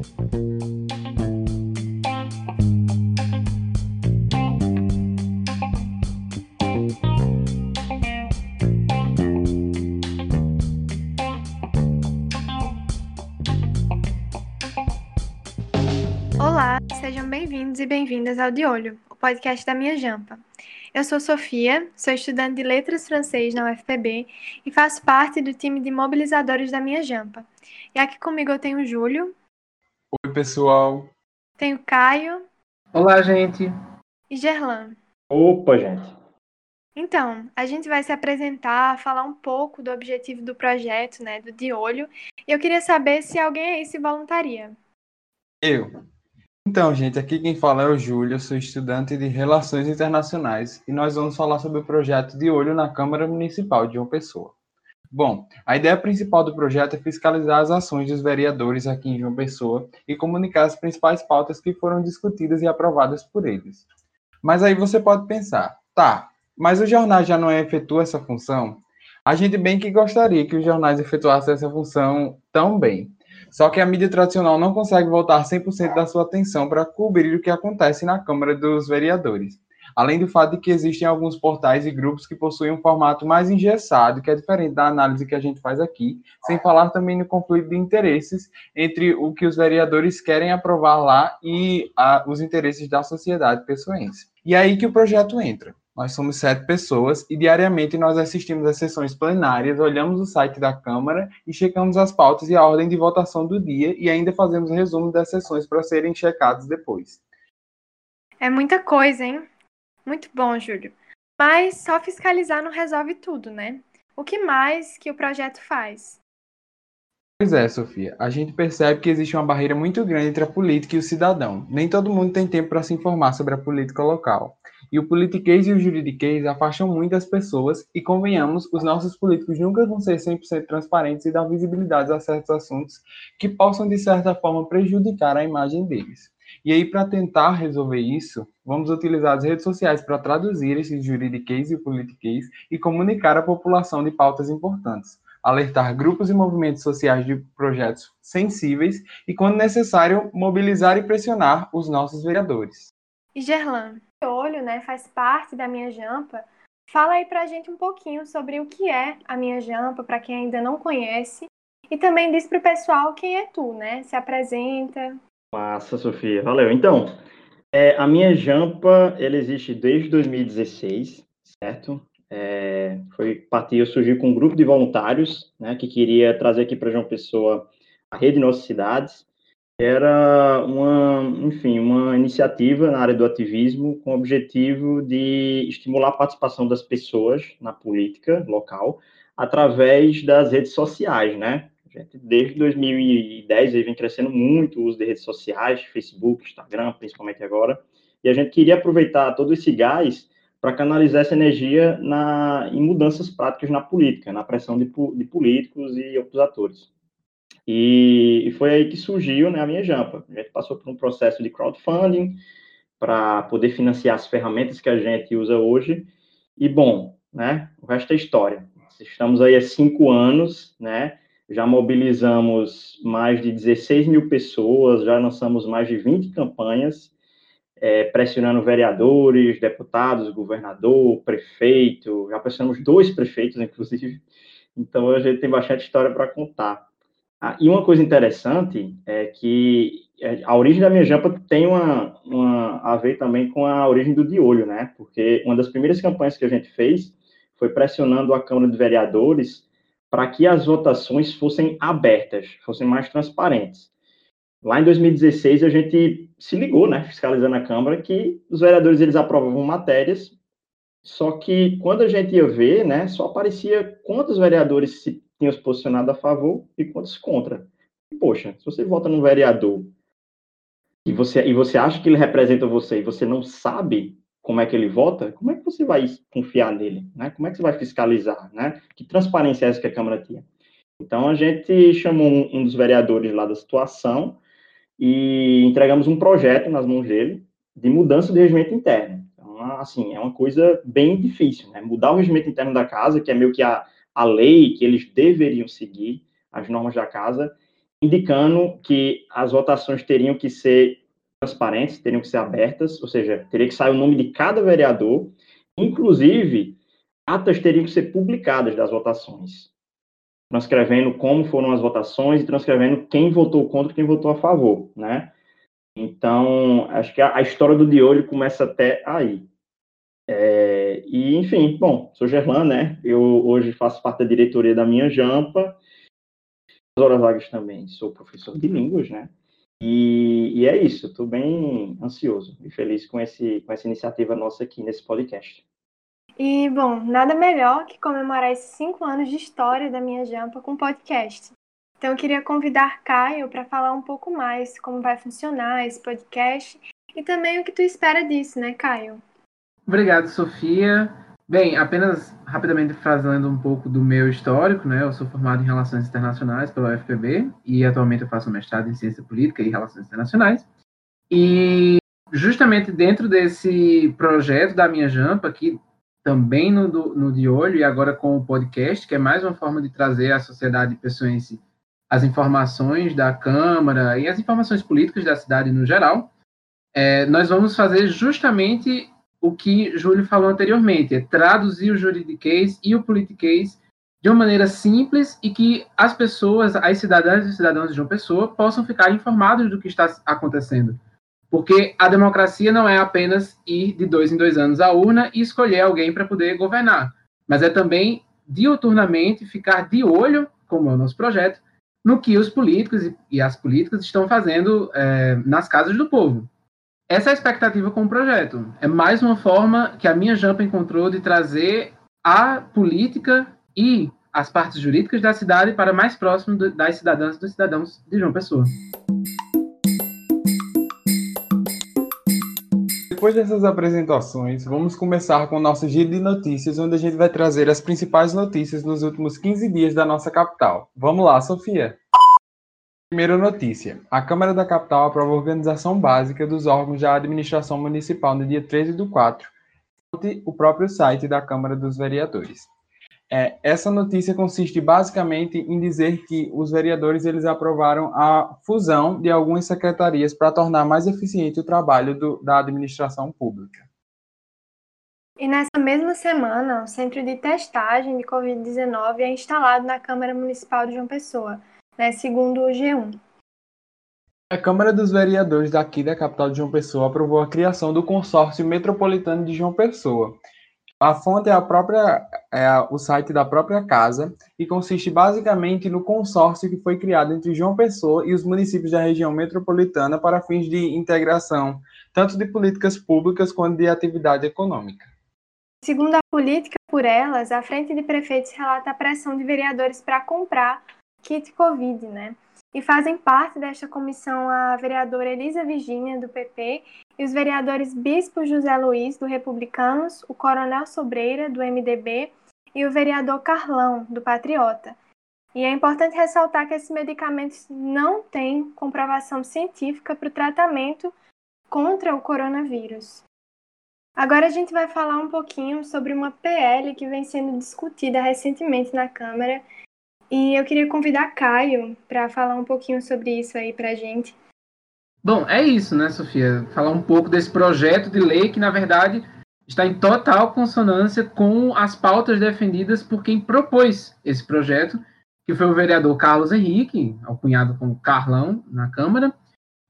Olá, sejam bem-vindos e bem-vindas ao De Olho, o podcast da Minha Jampa. Eu sou Sofia, sou estudante de Letras Francês na UFPB e faço parte do time de mobilizadores da Minha Jampa. E aqui comigo eu tenho o Júlio. Oi, pessoal. Tenho Caio. Olá, gente. E Gerlan. Opa, gente. Então, a gente vai se apresentar, falar um pouco do objetivo do projeto, né, do De Olho. E eu queria saber se alguém aí se voluntaria. Eu. Então, gente, aqui quem fala é o Júlio, eu sou estudante de Relações Internacionais e nós vamos falar sobre o projeto de olho na Câmara Municipal de João Pessoa. Bom, a ideia principal do projeto é fiscalizar as ações dos vereadores aqui em João Pessoa e comunicar as principais pautas que foram discutidas e aprovadas por eles. Mas aí você pode pensar, tá, mas os jornais já não efetuam essa função? A gente bem que gostaria que os jornais efetuassem essa função tão bem, só que a mídia tradicional não consegue voltar 100% da sua atenção para cobrir o que acontece na Câmara dos Vereadores. Além do fato de que existem alguns portais e grupos que possuem um formato mais engessado, que é diferente da análise que a gente faz aqui, sem falar também no conflito de interesses entre o que os vereadores querem aprovar lá e a, os interesses da sociedade pessoense. E é aí que o projeto entra. Nós somos sete pessoas e diariamente nós assistimos às sessões plenárias, olhamos o site da Câmara e checamos as pautas e a ordem de votação do dia e ainda fazemos resumo das sessões para serem checados depois. É muita coisa, hein? Muito bom, Júlio. Mas só fiscalizar não resolve tudo, né? O que mais que o projeto faz? Pois é, Sofia. A gente percebe que existe uma barreira muito grande entre a política e o cidadão. Nem todo mundo tem tempo para se informar sobre a política local. E o politiquês e o juridiquês afastam muito as pessoas e, convenhamos, os nossos políticos nunca vão ser 100% transparentes e dar visibilidade a certos assuntos que possam, de certa forma, prejudicar a imagem deles. E aí, para tentar resolver isso, vamos utilizar as redes sociais para traduzir esse juridiquês e o politiquês e comunicar à população de pautas importantes, alertar grupos e movimentos sociais de projetos sensíveis e, quando necessário, mobilizar e pressionar os nossos vereadores. E Gerlan, olho, né, faz parte da minha jampa. Fala aí pra gente um pouquinho sobre o que é a minha jampa, para quem ainda não conhece. E também diz pro pessoal quem é tu, né? Se apresenta. Massa, Sofia. Valeu. Então, é, a minha jampa, ela existe desde 2016, certo? É, foi partir, eu surgi com um grupo de voluntários, né, que queria trazer aqui para João Pessoa a rede Nossas Cidades, era uma, enfim, uma iniciativa na área do ativismo com o objetivo de estimular a participação das pessoas na política local através das redes sociais, né? Gente, desde 2010 vem crescendo muito o uso de redes sociais, Facebook, Instagram, principalmente agora, e a gente queria aproveitar todo esse gás para canalizar essa energia na, em mudanças práticas na política, na pressão de, de políticos e outros atores. E, e foi aí que surgiu né, a minha jampa. A gente passou por um processo de crowdfunding para poder financiar as ferramentas que a gente usa hoje. E, bom, né, o resto é história. Estamos aí há cinco anos, né? Já mobilizamos mais de 16 mil pessoas, já lançamos mais de 20 campanhas, é, pressionando vereadores, deputados, governador, prefeito, já pressionamos dois prefeitos, inclusive. Então, a gente tem bastante história para contar. Ah, e uma coisa interessante é que é, a origem da minha jampa tem uma, uma, a ver também com a origem do de olho, né? Porque uma das primeiras campanhas que a gente fez foi pressionando a Câmara de Vereadores para que as votações fossem abertas, fossem mais transparentes. Lá em 2016 a gente se ligou, né, fiscalizando a Câmara, que os vereadores eles aprovavam matérias, só que quando a gente ia ver, né, só aparecia quantos vereadores se tinham se posicionado a favor e quantos contra. Poxa, se você vota num vereador e você, e você acha que ele representa você e você não sabe como é que ele vota, como é que você vai confiar nele? Né? Como é que você vai fiscalizar? Né? Que transparência é essa que a Câmara tinha? Então, a gente chamou um, dos vereadores lá da situação e entregamos um projeto nas mãos dele de mudança do regimento interno. Então, assim, é uma coisa bem difícil, né? Mudar o regimento interno da casa, que é meio que a, a lei que eles deveriam seguir, as normas da casa, indicando que as votações teriam que ser transparentes, teriam que ser abertas, ou seja, teria que sair o nome de cada vereador, inclusive atas teriam que ser publicadas das votações, transcrevendo como foram as votações e transcrevendo quem votou contra e quem votou a favor, né? Então, acho que a, a história do de olho começa até aí. É, e, enfim, bom, sou Gerlan, né? Eu hoje faço parte da diretoria da minha Jampa. As horas vagas também sou professor de línguas, né? E, e é isso, estou bem ansioso e feliz com, esse, com essa iniciativa nossa aqui nesse podcast. E, bom, nada melhor que comemorar esses cinco anos de história da minha Jampa com podcast. Então, eu queria convidar Caio para falar um pouco mais como vai funcionar esse podcast e também o que tu espera disso, né, Caio? Obrigado, Sofia. Bem, apenas rapidamente fazendo um pouco do meu histórico, né? Eu sou formado em Relações Internacionais pela UFPB e atualmente eu faço mestrado em Ciência Política e Relações Internacionais. E justamente dentro desse projeto da minha Jampa, aqui também no, no De Olho e agora com o podcast, que é mais uma forma de trazer à sociedade pessoense as informações da Câmara e as informações políticas da cidade no geral, é, nós vamos fazer justamente o que Júlio falou anteriormente, é traduzir o juridiquês e o politiquês de uma maneira simples e que as pessoas, as cidadãs e cidadãos de João Pessoa, possam ficar informados do que está acontecendo. Porque a democracia não é apenas ir de dois em dois anos à urna e escolher alguém para poder governar, mas é também diuturnamente ficar de olho, como é o nosso projeto, no que os políticos e as políticas estão fazendo é, nas casas do povo. Essa é a expectativa com o projeto. É mais uma forma que a minha Jampa encontrou de trazer a política e as partes jurídicas da cidade para mais próximo das cidadãs e dos cidadãos de João Pessoa. Depois dessas apresentações, vamos começar com o nosso giro de notícias, onde a gente vai trazer as principais notícias nos últimos 15 dias da nossa capital. Vamos lá, Sofia! Primeira notícia. A Câmara da Capital aprova a organização básica dos órgãos da administração municipal no dia 13 do 4, o próprio site da Câmara dos Vereadores. É, essa notícia consiste basicamente em dizer que os vereadores eles aprovaram a fusão de algumas secretarias para tornar mais eficiente o trabalho do, da administração pública. E nessa mesma semana, o Centro de Testagem de Covid-19 é instalado na Câmara Municipal de João Pessoa, né, segundo o G1. A Câmara dos Vereadores daqui da capital de João Pessoa aprovou a criação do Consórcio Metropolitano de João Pessoa. A fonte é, a própria, é o site da própria casa e consiste basicamente no consórcio que foi criado entre João Pessoa e os municípios da região metropolitana para fins de integração, tanto de políticas públicas quanto de atividade econômica. Segundo a política por elas, a Frente de Prefeitos relata a pressão de vereadores para comprar kit Covid, né? E fazem parte desta comissão a vereadora Elisa Virgínia, do PP, e os vereadores Bispo José Luiz, do Republicanos, o Coronel Sobreira, do MDB, e o vereador Carlão, do Patriota. E é importante ressaltar que esses medicamentos não têm comprovação científica para o tratamento contra o coronavírus. Agora a gente vai falar um pouquinho sobre uma PL que vem sendo discutida recentemente na Câmara e eu queria convidar Caio para falar um pouquinho sobre isso aí para a gente. Bom, é isso, né, Sofia? Falar um pouco desse projeto de lei que, na verdade, está em total consonância com as pautas defendidas por quem propôs esse projeto, que foi o vereador Carlos Henrique, alcunhado como Carlão na Câmara,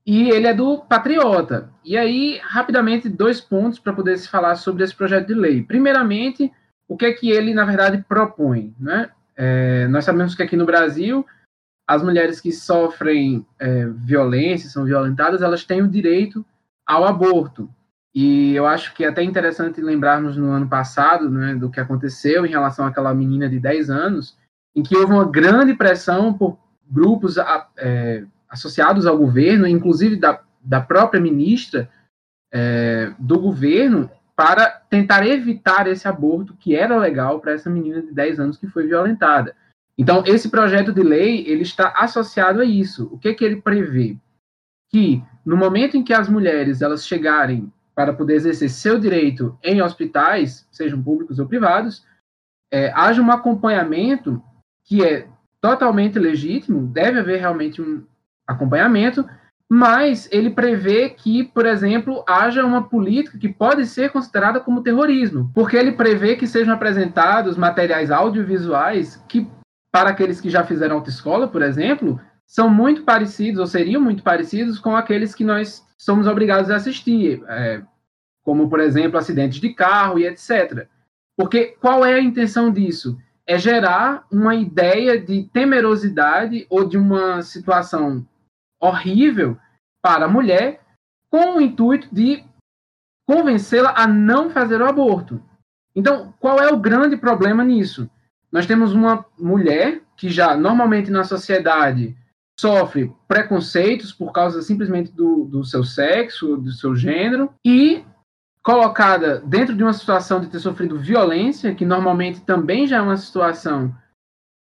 e ele é do Patriota. E aí, rapidamente, dois pontos para poder se falar sobre esse projeto de lei. Primeiramente, o que é que ele, na verdade, propõe, né? É, nós sabemos que aqui no Brasil, as mulheres que sofrem é, violência, são violentadas, elas têm o direito ao aborto. E eu acho que é até interessante lembrarmos no ano passado né, do que aconteceu em relação àquela menina de 10 anos, em que houve uma grande pressão por grupos é, associados ao governo, inclusive da, da própria ministra é, do governo, para tentar evitar esse aborto que era legal para essa menina de 10 anos que foi violentada. Então, esse projeto de lei, ele está associado a isso. O que que ele prevê? Que no momento em que as mulheres elas chegarem para poder exercer seu direito em hospitais, sejam públicos ou privados, é, haja um acompanhamento que é totalmente legítimo, deve haver realmente um acompanhamento, mas ele prevê que, por exemplo, haja uma política que pode ser considerada como terrorismo, porque ele prevê que sejam apresentados materiais audiovisuais que, para aqueles que já fizeram autoescola, por exemplo, são muito parecidos, ou seriam muito parecidos com aqueles que nós somos obrigados a assistir, é, como, por exemplo, acidentes de carro e etc. Porque qual é a intenção disso? É gerar uma ideia de temerosidade ou de uma situação horrível para a mulher, com o intuito de convencê-la a não fazer o aborto. Então, qual é o grande problema nisso? Nós temos uma mulher que já normalmente na sociedade sofre preconceitos por causa simplesmente do, do seu sexo, do seu gênero, e colocada dentro de uma situação de ter sofrido violência, que normalmente também já é uma situação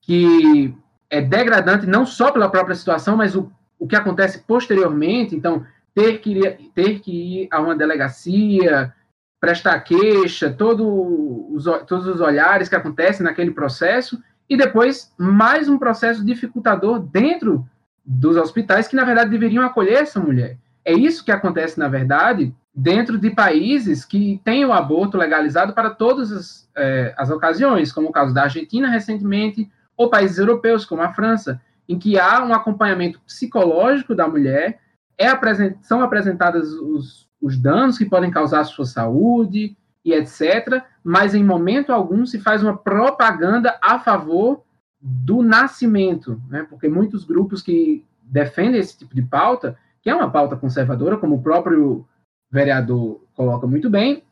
que é degradante não só pela própria situação, mas o o que acontece posteriormente, então, ter que ir, ter que ir a uma delegacia, prestar queixa, todo os, todos os olhares que acontecem naquele processo, e depois mais um processo dificultador dentro dos hospitais que, na verdade, deveriam acolher essa mulher. É isso que acontece, na verdade, dentro de países que têm o aborto legalizado para todas as, é, as ocasiões, como o caso da Argentina recentemente, ou países europeus, como a França em que há um acompanhamento psicológico da mulher, é apresent, são apresentados os, os danos que podem causar à sua saúde e etc., mas em momento algum se faz uma propaganda a favor do nascimento, né? porque muitos grupos que defendem esse tipo de pauta, que é uma pauta conservadora, como o próprio vereador coloca muito bem,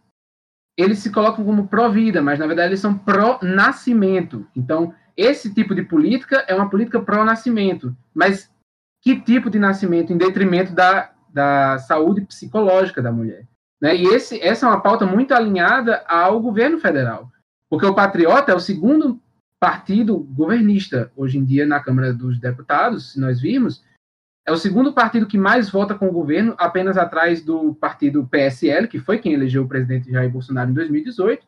eles se colocam como pró-vida, mas na verdade eles são pró-nascimento. Então, esse tipo de política é uma política pró-nascimento, mas que tipo de nascimento em detrimento da, da saúde psicológica da mulher? Né? E esse, essa é uma pauta muito alinhada ao governo federal, porque o Patriota é o segundo partido governista hoje em dia na Câmara dos Deputados, se nós virmos, é o segundo partido que mais vota com o governo, apenas atrás do partido PSL, que foi quem elegeu o presidente Jair Bolsonaro em 2018,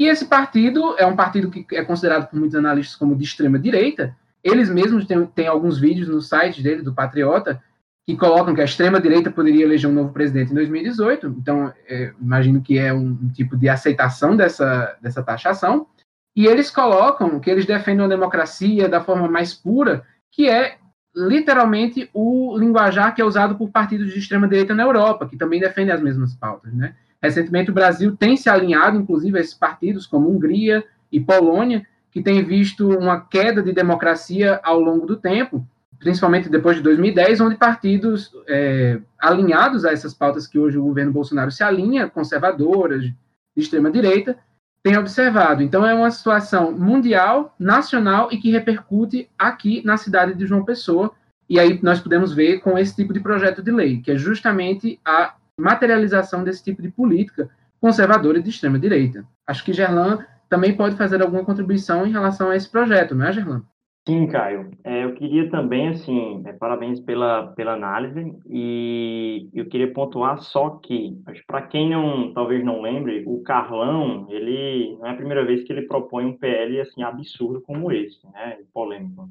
e esse partido é um partido que é considerado por muitos analistas como de extrema direita. Eles mesmos têm, têm alguns vídeos no site dele, do Patriota, que colocam que a extrema direita poderia eleger um novo presidente em 2018. Então, é, imagino que é um, um, tipo de aceitação dessa, dessa taxação. E eles colocam que eles defendem uma democracia da forma mais pura, que é literalmente o linguajar que é usado por partidos de extrema direita na Europa, que também defendem as mesmas pautas, né? Recentemente, o Brasil tem se alinhado, inclusive, a esses partidos, como Hungria e Polônia, que têm visto uma queda de democracia ao longo do tempo, principalmente depois de 2010, onde partidos é, alinhados a essas pautas que hoje o governo Bolsonaro se alinha, conservadoras, de extrema-direita, têm observado. Então, é uma situação mundial, nacional e que repercute aqui na cidade de João Pessoa. E aí nós podemos ver com esse tipo de projeto de lei, que é justamente a materialização desse tipo de política conservadora e de extrema direita. Acho que Gerlan também pode fazer alguma contribuição em relação a esse projeto, não é, Gerlan? Sim, Caio. É, eu queria também, assim, é, parabéns pela, pela análise e eu queria pontuar só que, para quem não, talvez não lembre, o Carlão, ele não é a primeira vez que ele propõe um PL assim absurdo como esse, né, polêmico.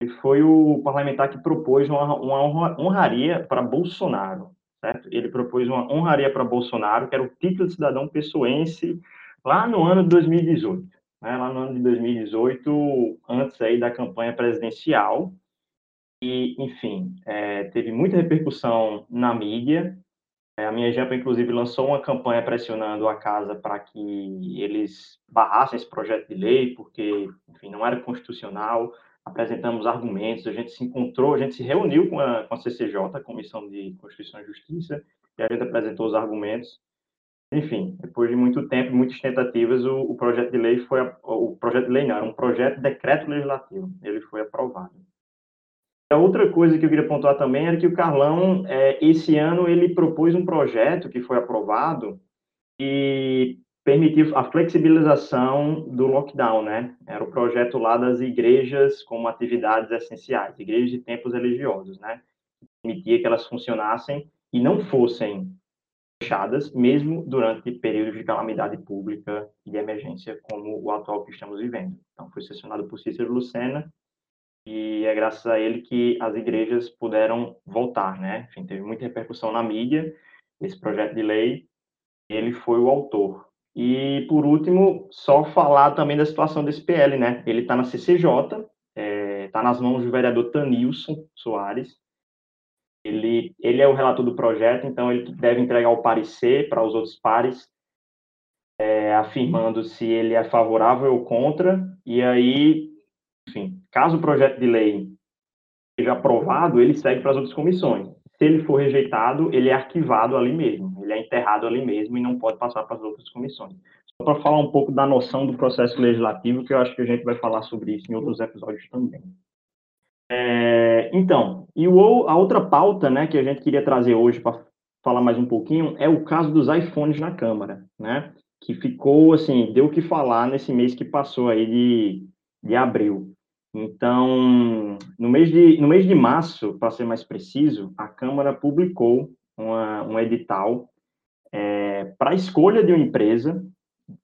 Ele foi o parlamentar que propôs uma, uma honraria para Bolsonaro certo? Ele propôs uma honraria para Bolsonaro, que era o título de cidadão pessoense, lá no ano de 2018. Né? Lá no ano de 2018, antes aí da campanha presidencial. E, enfim, é, teve muita repercussão na mídia. É, a minha Jampa, inclusive, lançou uma campanha pressionando a casa para que eles barrassem esse projeto de lei, porque, enfim, não era constitucional apresentamos argumentos, a gente se encontrou, a gente se reuniu com a, com a CCJ, a Comissão de Constituição e Justiça, e a gente apresentou os argumentos. Enfim, depois de muito tempo, muitas tentativas, o, o projeto de lei foi, o projeto de lei não, era um projeto de decreto legislativo, ele foi aprovado. A outra coisa que eu queria pontuar também era que o Carlão, é, esse ano, ele propôs um projeto que foi aprovado e permitiu a flexibilização do lockdown, né? Era o projeto lá das igrejas como atividades essenciais, igrejas de templos religiosos, né? Permitia que elas funcionassem e não fossem fechadas, mesmo durante períodos de calamidade pública e de emergência, como o atual que estamos vivendo. Então, foi sessionado por Cícero Lucena e é graças a ele que as igrejas puderam voltar, né? Enfim, teve muita repercussão na mídia esse projeto de lei, ele foi o autor. E, por último, só falar também da situação desse PL, né? Ele está na CCJ, está é, tá nas mãos do vereador Tanilson Soares. Ele, ele é o relator do projeto, então ele deve entregar o parecer para os outros pares, é, afirmando se ele é favorável ou contra. E aí, enfim, caso o projeto de lei seja aprovado, ele segue para as outras comissões. Se ele for rejeitado, ele é arquivado ali mesmo, ele é enterrado ali mesmo e não pode passar para as outras comissões. Só para falar um pouco da noção do processo legislativo, que eu acho que a gente vai falar sobre isso em outros episódios também. É, então, e o, a outra pauta né, que a gente queria trazer hoje para falar mais um pouquinho é o caso dos iPhones na Câmara, né? Que ficou, assim, deu o que falar nesse mês que passou aí de, de abril. Então, no mês de, no mês de março, para ser mais preciso, a Câmara publicou uma, um edital é, para a escolha de uma empresa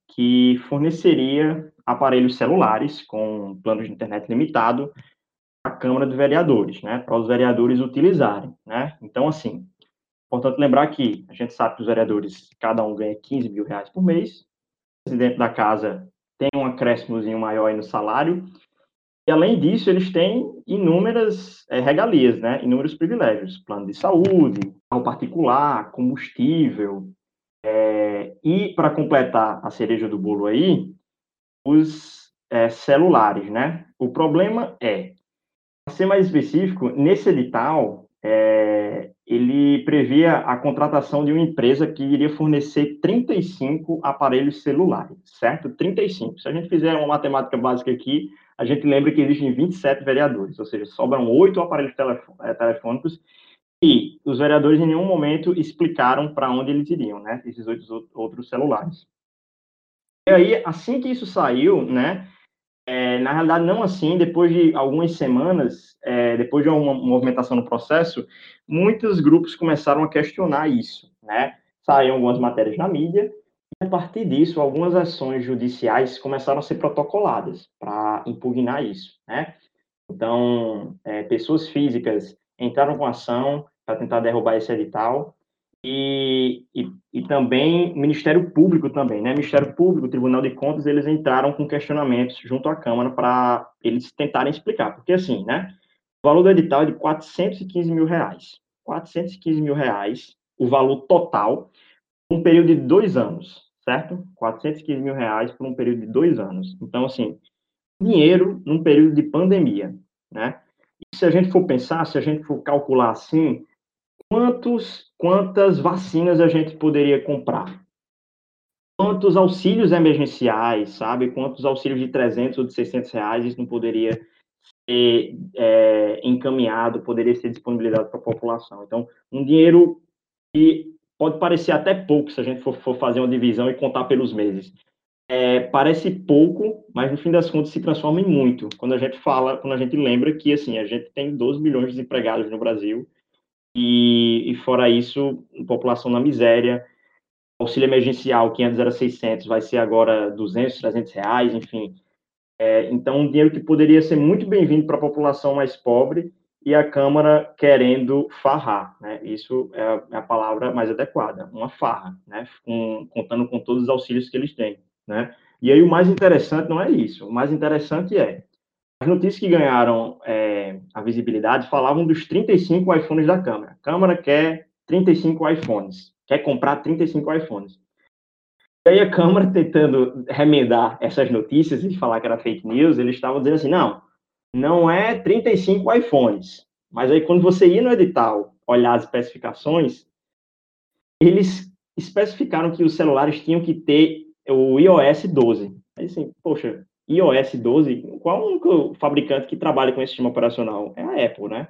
que forneceria aparelhos celulares com plano de internet limitado à Câmara de Vereadores, né, para os vereadores utilizarem, né? Então, assim, importante lembrar que a gente sabe que os vereadores, cada um ganha 15 mil reais por mês, o presidente da casa tem um acréscimozinho maior no salário, e, além disso, eles têm inúmeras é, regalias, né? inúmeros privilégios. Plano de saúde, carro particular, combustível. É, e, para completar a cereja do bolo aí, os é, celulares. Né? O problema é, para ser mais específico, nesse edital, é, ele previa a contratação de uma empresa que iria fornecer 35 aparelhos celulares, certo? 35. Se a gente fizer uma matemática básica aqui, a gente lembra que existem 27 vereadores, ou seja, sobram oito aparelhos eh, telefônicos e os vereadores em nenhum momento explicaram para onde eles iriam, né, esses oito outros celulares. E aí, assim que isso saiu, né, é, na realidade não assim, depois de algumas semanas, é, depois de uma movimentação no processo, muitos grupos começaram a questionar isso, né, saíram algumas matérias na mídia, a partir disso, algumas ações judiciais começaram a ser protocoladas para impugnar isso, né? Então, é, pessoas físicas entraram com ação para tentar derrubar esse edital e, e, e também Ministério Público também, né? Ministério Público, Tribunal de Contas, eles entraram com questionamentos junto à Câmara para eles tentarem explicar, porque assim, né? O valor do edital é de 415 mil reais. 415 mil reais, o valor total, um período de dois anos certo? 415 mil reais por um período de dois anos. Então, assim, dinheiro num período de pandemia, né? E se a gente for pensar, se a gente for calcular assim, quantos, quantas vacinas a gente poderia comprar? Quantos auxílios emergenciais, sabe? Quantos auxílios de 300 ou de 600 reais isso não poderia ser é, encaminhado, poderia ser disponibilizado para a população? Então, um dinheiro que pode parecer até pouco se a gente for, for fazer uma divisão e contar pelos meses. É, parece pouco, mas no fim das contas se transforma em muito. Quando a gente fala, quando a gente lembra que assim a gente tem 12 milhões de desempregados no Brasil e, e fora isso, população na miséria, auxílio emergencial que antes era 600 vai ser agora 200, 300 reais, enfim. É, então, um dinheiro que poderia ser muito bem-vindo para a população mais pobre e a Câmara querendo farrar, né? Isso é a, é a palavra mais adequada, uma farra, né? Com, contando com todos os auxílios que eles têm, né? E aí o mais interessante não é isso, o mais interessante é as notícias que ganharam é, a visibilidade falavam dos 35 iPhones da Câmara. A Câmara quer 35 iPhones, quer comprar 35 iPhones. E aí a Câmara tentando remendar essas notícias e falar que era fake news, eles estavam dizendo assim, não, não é 35 iPhones. Mas aí, quando você ia no edital olhar as especificações, eles especificaram que os celulares tinham que ter o iOS 12. Aí, assim, poxa, iOS 12, qual o único fabricante que trabalha com esse sistema operacional? É a Apple, né?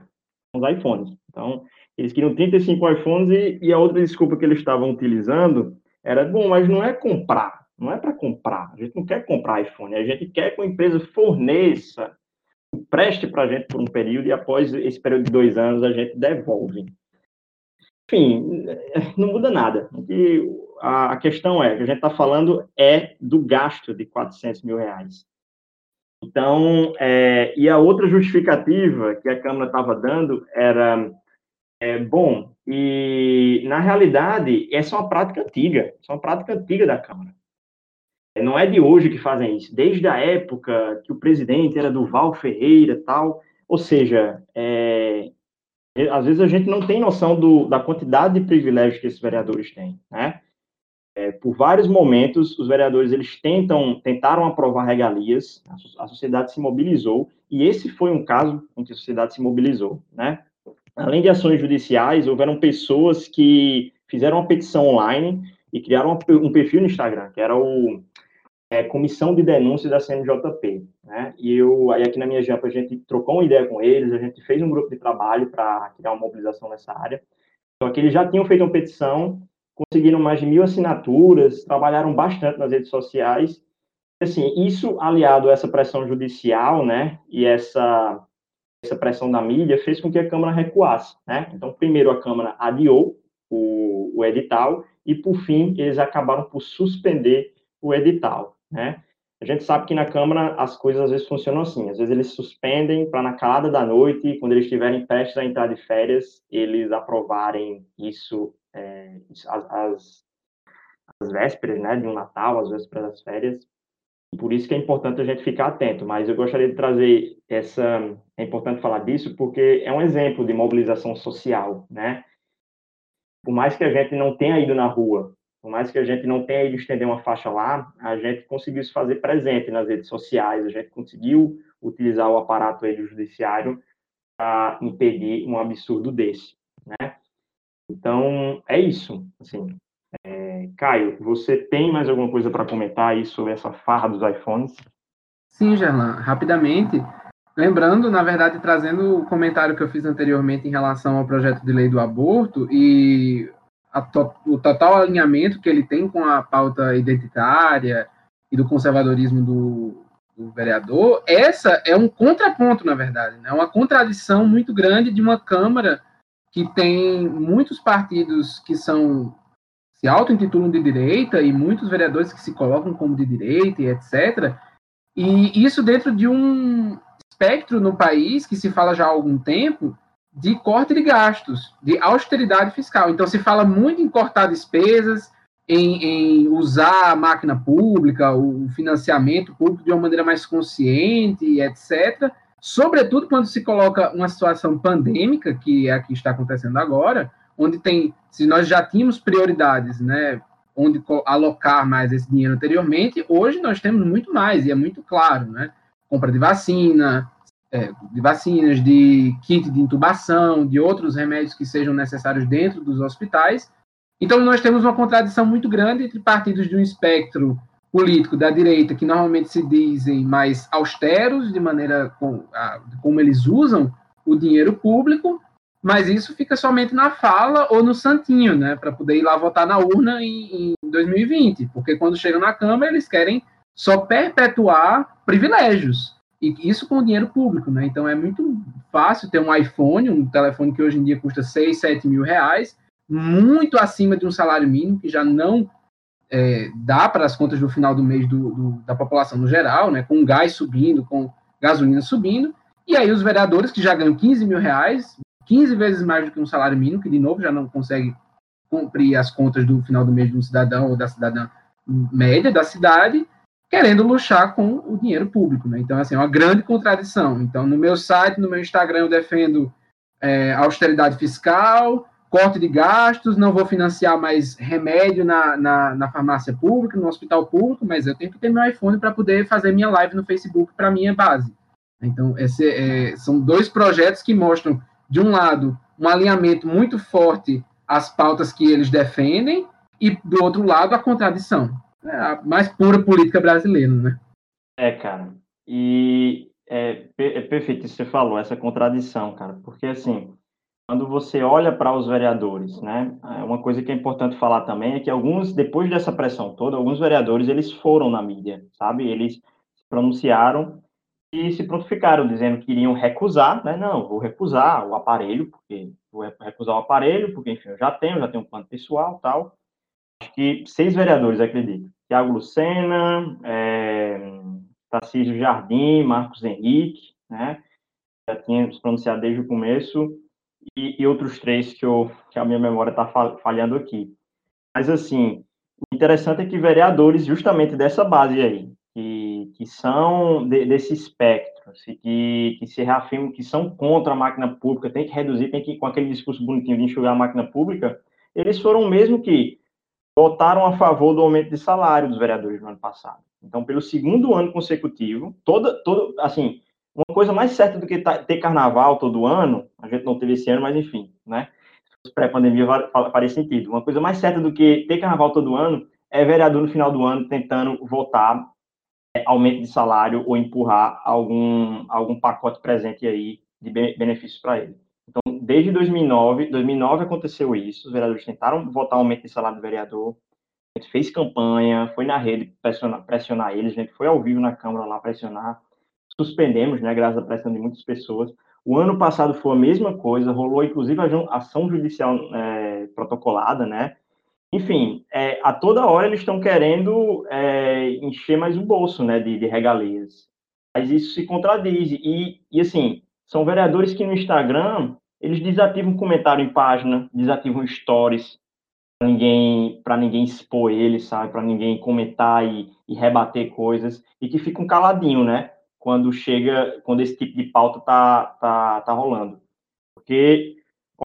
Os iPhones. Então, eles queriam 35 iPhones e, e a outra desculpa que eles estavam utilizando era, bom, mas não é comprar, não é para comprar. A gente não quer comprar iPhone, a gente quer que a empresa forneça preste para a gente por um período e após esse período de dois anos a gente devolve. Enfim, não muda nada. A questão é, que a gente está falando é do gasto de 400 mil reais. Então, é, e a outra justificativa que a Câmara estava dando era, é, bom, e na realidade, essa é uma prática antiga, essa é uma prática antiga da Câmara. É, não é de hoje que fazem isso, desde a época que o presidente era Duval Ferreira tal, ou seja, é, às vezes a gente não tem noção do, da quantidade de privilégios que esses vereadores têm, né? Por vários momentos, os vereadores eles tentam, tentaram aprovar regalias, a, a sociedade se mobilizou, e esse foi um caso em que a sociedade se mobilizou, né? Além de ações judiciais, houveram pessoas que fizeram uma petição online e criaram um perfil no Instagram, que era o é, Comissão de Denúncia da CNJP, né? E eu, aí aqui na minha jampa, a gente trocou uma ideia com eles, a gente fez um grupo de trabalho para criar uma mobilização nessa área. Só que eles já tinham feito uma petição conseguiram mais de mil assinaturas, trabalharam bastante nas redes sociais. Assim, isso aliado a essa pressão judicial, né, e essa essa pressão da mídia fez com que a Câmara recuasse, né? Então, primeiro a Câmara adiou o, o edital e, por fim, eles acabaram por suspender o edital, né? A gente sabe que na Câmara as coisas às vezes funcionam assim, às vezes eles suspendem para na calada da noite, quando eles estiverem prestes a entrar de férias, eles aprovarem isso é, as, as, as, vésperas né, de um Natal, as vésperas das férias. Por isso que é importante a gente ficar atento. Mas eu gostaria de trazer essa. É importante falar disso porque é um exemplo de mobilização social, né? Por mais que a gente não tenha ido na rua, por mais que a gente não tenha ido estender uma faixa lá, a gente conseguiu se fazer presente nas redes sociais, a gente conseguiu utilizar o aparato aí do judiciário para impedir um absurdo desse, né? Então, é isso. Assim, é, Caio, você tem mais alguma coisa para comentar aí sobre essa farra dos iPhones? Sim, Gerlan, rapidamente. Lembrando, na verdade, trazendo o comentário que eu fiz anteriormente em relação ao projeto de lei do aborto e to o total alinhamento que ele tem com a pauta identitária e do conservadorismo do, do vereador, essa é um contraponto, na verdade, é né? uma contradição muito grande de uma Câmara que tem muitos partidos que são se auto-intitulam de direita e muitos vereadores que se colocam como de direita e etc. E isso dentro de um espectro no país que se fala já há algum tempo de corte de gastos, de austeridade fiscal. Então se fala muito em cortar despesas, em, em usar a máquina pública, o financiamento público de uma maneira mais consciente, etc sobretudo quando se coloca uma situação pandêmica, que é a que está acontecendo agora, onde tem, se nós já tínhamos prioridades, né, onde alocar mais esse dinheiro anteriormente, hoje nós temos muito mais, e é muito claro, né, compra de vacina, é, de vacinas, de kit de intubação, de outros remédios que sejam necessários dentro dos hospitais. Então, nós temos uma contradição muito grande entre partidos de um espectro político da direita, que normalmente se dizem mais austeros de maneira com, a, como eles usam o dinheiro público, mas isso fica somente na fala ou no santinho, né, para poder ir lá votar na urna em, em 2020, porque quando chegam na Câmara eles querem só perpetuar privilégios, e isso com o dinheiro público, né, então é muito fácil ter um iPhone, um telefone que hoje em dia custa 6, 7 mil reais, muito acima de um salário mínimo, que já não é, dá para as contas do final do mês do, do, da população no geral, né, com gás subindo, com gasolina subindo, e aí os vereadores que já ganham 15 mil reais, 15 vezes mais do que um salário mínimo, que de novo já não consegue cumprir as contas do final do mês de um cidadão ou da cidadã média da cidade, querendo luxar com o dinheiro público. Né? Então, assim, é uma grande contradição. Então, no meu site, no meu Instagram, eu defendo é, austeridade fiscal, corte de gastos, não vou financiar mais remédio na, na, na, farmácia pública, no hospital público, mas eu tenho que ter meu iPhone para poder fazer minha live no Facebook para minha base. Então, esse, é, são dois projetos que mostram, de um lado, um alinhamento muito forte às pautas que eles defendem, e do outro lado, a contradição. É a mais pura política brasileira, né? É, cara. E é, é perfeito isso que você falou, essa contradição, cara, porque assim quando você olha para os vereadores, né, é uma coisa que é importante falar também é que alguns, depois dessa pressão toda, alguns vereadores, eles foram na mídia, sabe? Eles se pronunciaram e se prontificaram, dizendo que iriam recusar, né? Não, vou recusar o aparelho, porque vou recusar o aparelho, porque, enfim, eu já tenho, já tenho um plano pessoal tal. Acho que seis vereadores, acredito. Tiago Lucena, é, Tarcísio Jardim, Marcos Henrique, né? Já tínhamos pronunciado desde o começo, e, e outros três que, eu, que a minha memória está falhando aqui. Mas, assim, o interessante é que vereadores justamente dessa base aí, que, que são de, desse espectro, assim, que, que se reafirmam que são contra a máquina pública, tem que reduzir, tem que, com aquele discurso bonitinho de enxugar a máquina pública, eles foram mesmo que votaram a favor do aumento de salário dos vereadores no ano passado. Então, pelo segundo ano consecutivo, toda, todo, assim, uma coisa mais certa do que ter carnaval todo ano, a gente não teve esse ano, mas enfim, né? Pré-pandemia faria sentido. Uma coisa mais certa do que ter carnaval todo ano é vereador no final do ano tentando votar é, aumento de salário ou empurrar algum, algum pacote presente aí de benefícios para ele. Então, desde 2009, 2009 aconteceu isso, os vereadores tentaram votar aumento de salário do vereador, a gente fez campanha, foi na rede pressionar, pressionar eles, a gente foi ao vivo na Câmara lá pressionar, suspendemos, né, graças à pressão de muitas pessoas. O ano passado foi a mesma coisa, rolou inclusive a ação judicial é, protocolada, né? Enfim, é, a toda hora eles estão querendo é, encher mais o bolso, né, de, de regalias. Mas isso se contradiz. E, e, assim, são vereadores que no Instagram eles desativam comentário em página, desativam stories para ninguém, para ninguém expor eles, sabe? Para ninguém comentar e, e rebater coisas e que ficam caladinho, né? Quando chega, quando esse tipo de pauta tá, tá, tá rolando. Porque,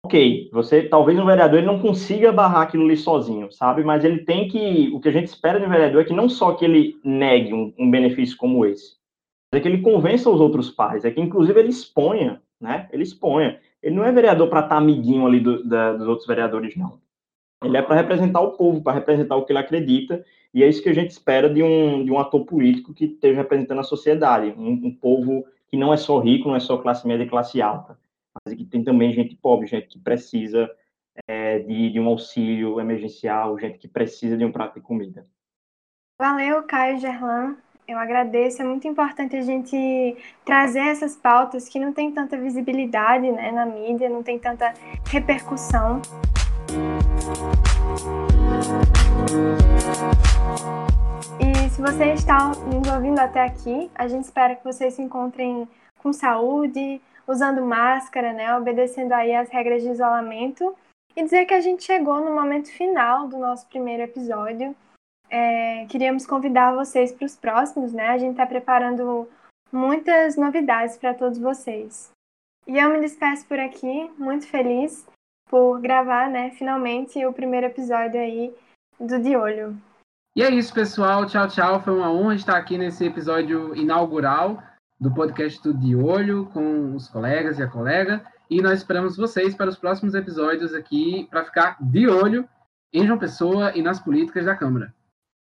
ok, você, talvez um vereador ele não consiga barrar aquilo ali sozinho, sabe? Mas ele tem que, o que a gente espera de um vereador é que não só que ele negue um, um benefício como esse, mas é que ele convença os outros pares, é que inclusive ele exponha, né? Ele exponha. Ele não é vereador para estar tá amiguinho ali do, da, dos outros vereadores, não. Ele é para representar o povo, para representar o que ele acredita, e é isso que a gente espera de um, de um ator político que esteja representando a sociedade, um, um povo que não é só rico, não é só classe média e classe alta, mas que tem também gente pobre, gente que precisa é, de, de um auxílio emergencial, gente que precisa de um prato de comida. Valeu, Caio Gerlan. Eu agradeço. É muito importante a gente trazer essas pautas que não tem tanta visibilidade né, na mídia, não tem tanta repercussão. Se você está nos ouvindo até aqui, a gente espera que vocês se encontrem com saúde, usando máscara, né, obedecendo aí as regras de isolamento e dizer que a gente chegou no momento final do nosso primeiro episódio. É, queríamos convidar vocês para os próximos, né? A gente está preparando muitas novidades para todos vocês. E eu me despeço por aqui, muito feliz por gravar, né, finalmente o primeiro episódio aí do De Olho. E é isso, pessoal. Tchau, tchau. Foi uma honra estar aqui nesse episódio inaugural do podcast do De Olho com os colegas e a colega. E nós esperamos vocês para os próximos episódios aqui para ficar de olho em João Pessoa e nas políticas da Câmara.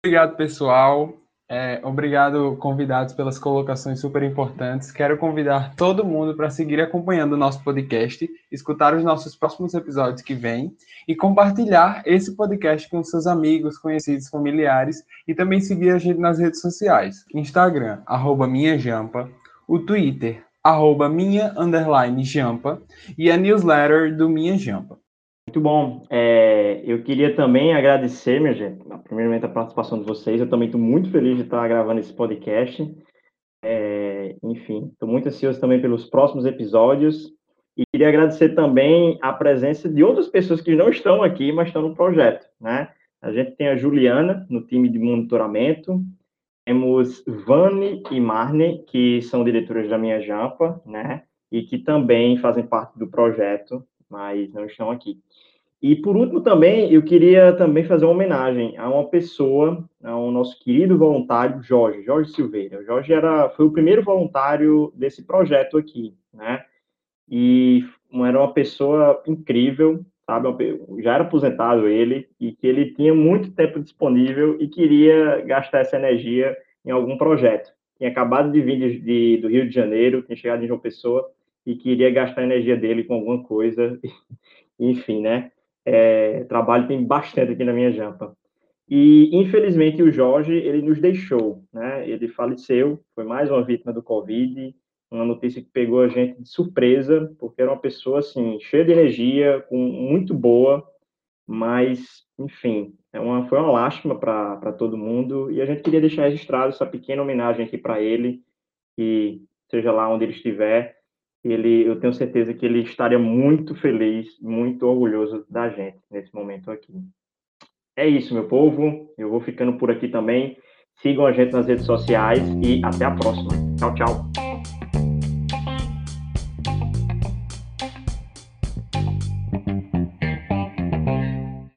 Obrigado, pessoal. É, obrigado, convidados, pelas colocações super importantes. Quero convidar todo mundo para seguir acompanhando o nosso podcast, escutar os nossos próximos episódios que vêm e compartilhar esse podcast com seus amigos, conhecidos, familiares e também seguir a gente nas redes sociais. Instagram, arroba minha jampa, o Twitter, arroba minha underline jampa e a newsletter do Minha Jampa. Muito bom. É, eu queria também agradecer, minha gente, primeiramente a participação de vocês. Eu também estou muito feliz de estar gravando esse podcast. É, enfim, estou muito ansioso também pelos próximos episódios. E queria agradecer também a presença de outras pessoas que não estão aqui, mas estão no projeto, né? A gente tem a Juliana no time de monitoramento, temos Vani e Marne, que são diretoras da minha Jampa, né? E que também fazem parte do projeto, mas não estão aqui. E por último também, eu queria também fazer uma homenagem a uma pessoa, ao nosso querido voluntário Jorge, Jorge Silveira. O Jorge era, foi o primeiro voluntário desse projeto aqui, né? E era uma pessoa incrível, sabe? Já era aposentado ele, e que ele tinha muito tempo disponível e queria gastar essa energia em algum projeto. Tinha acabado de vir de, de, do Rio de Janeiro, tinha chegado em João Pessoa, e queria gastar a energia dele com alguma coisa, enfim, né? É, trabalho tem bastante aqui na minha jampa. E, infelizmente, o Jorge, ele nos deixou, né? Ele faleceu, foi mais uma vítima do Covid, uma notícia que pegou a gente de surpresa, porque era uma pessoa, assim, cheia de energia, com, muito boa, mas, enfim, é uma, foi uma lástima para todo mundo e a gente queria deixar registrado essa pequena homenagem aqui para ele, e seja lá onde ele estiver, ele, eu tenho certeza que ele estaria muito feliz, muito orgulhoso da gente nesse momento aqui. É isso, meu povo. Eu vou ficando por aqui também. Sigam a gente nas redes sociais e até a próxima. Tchau, tchau.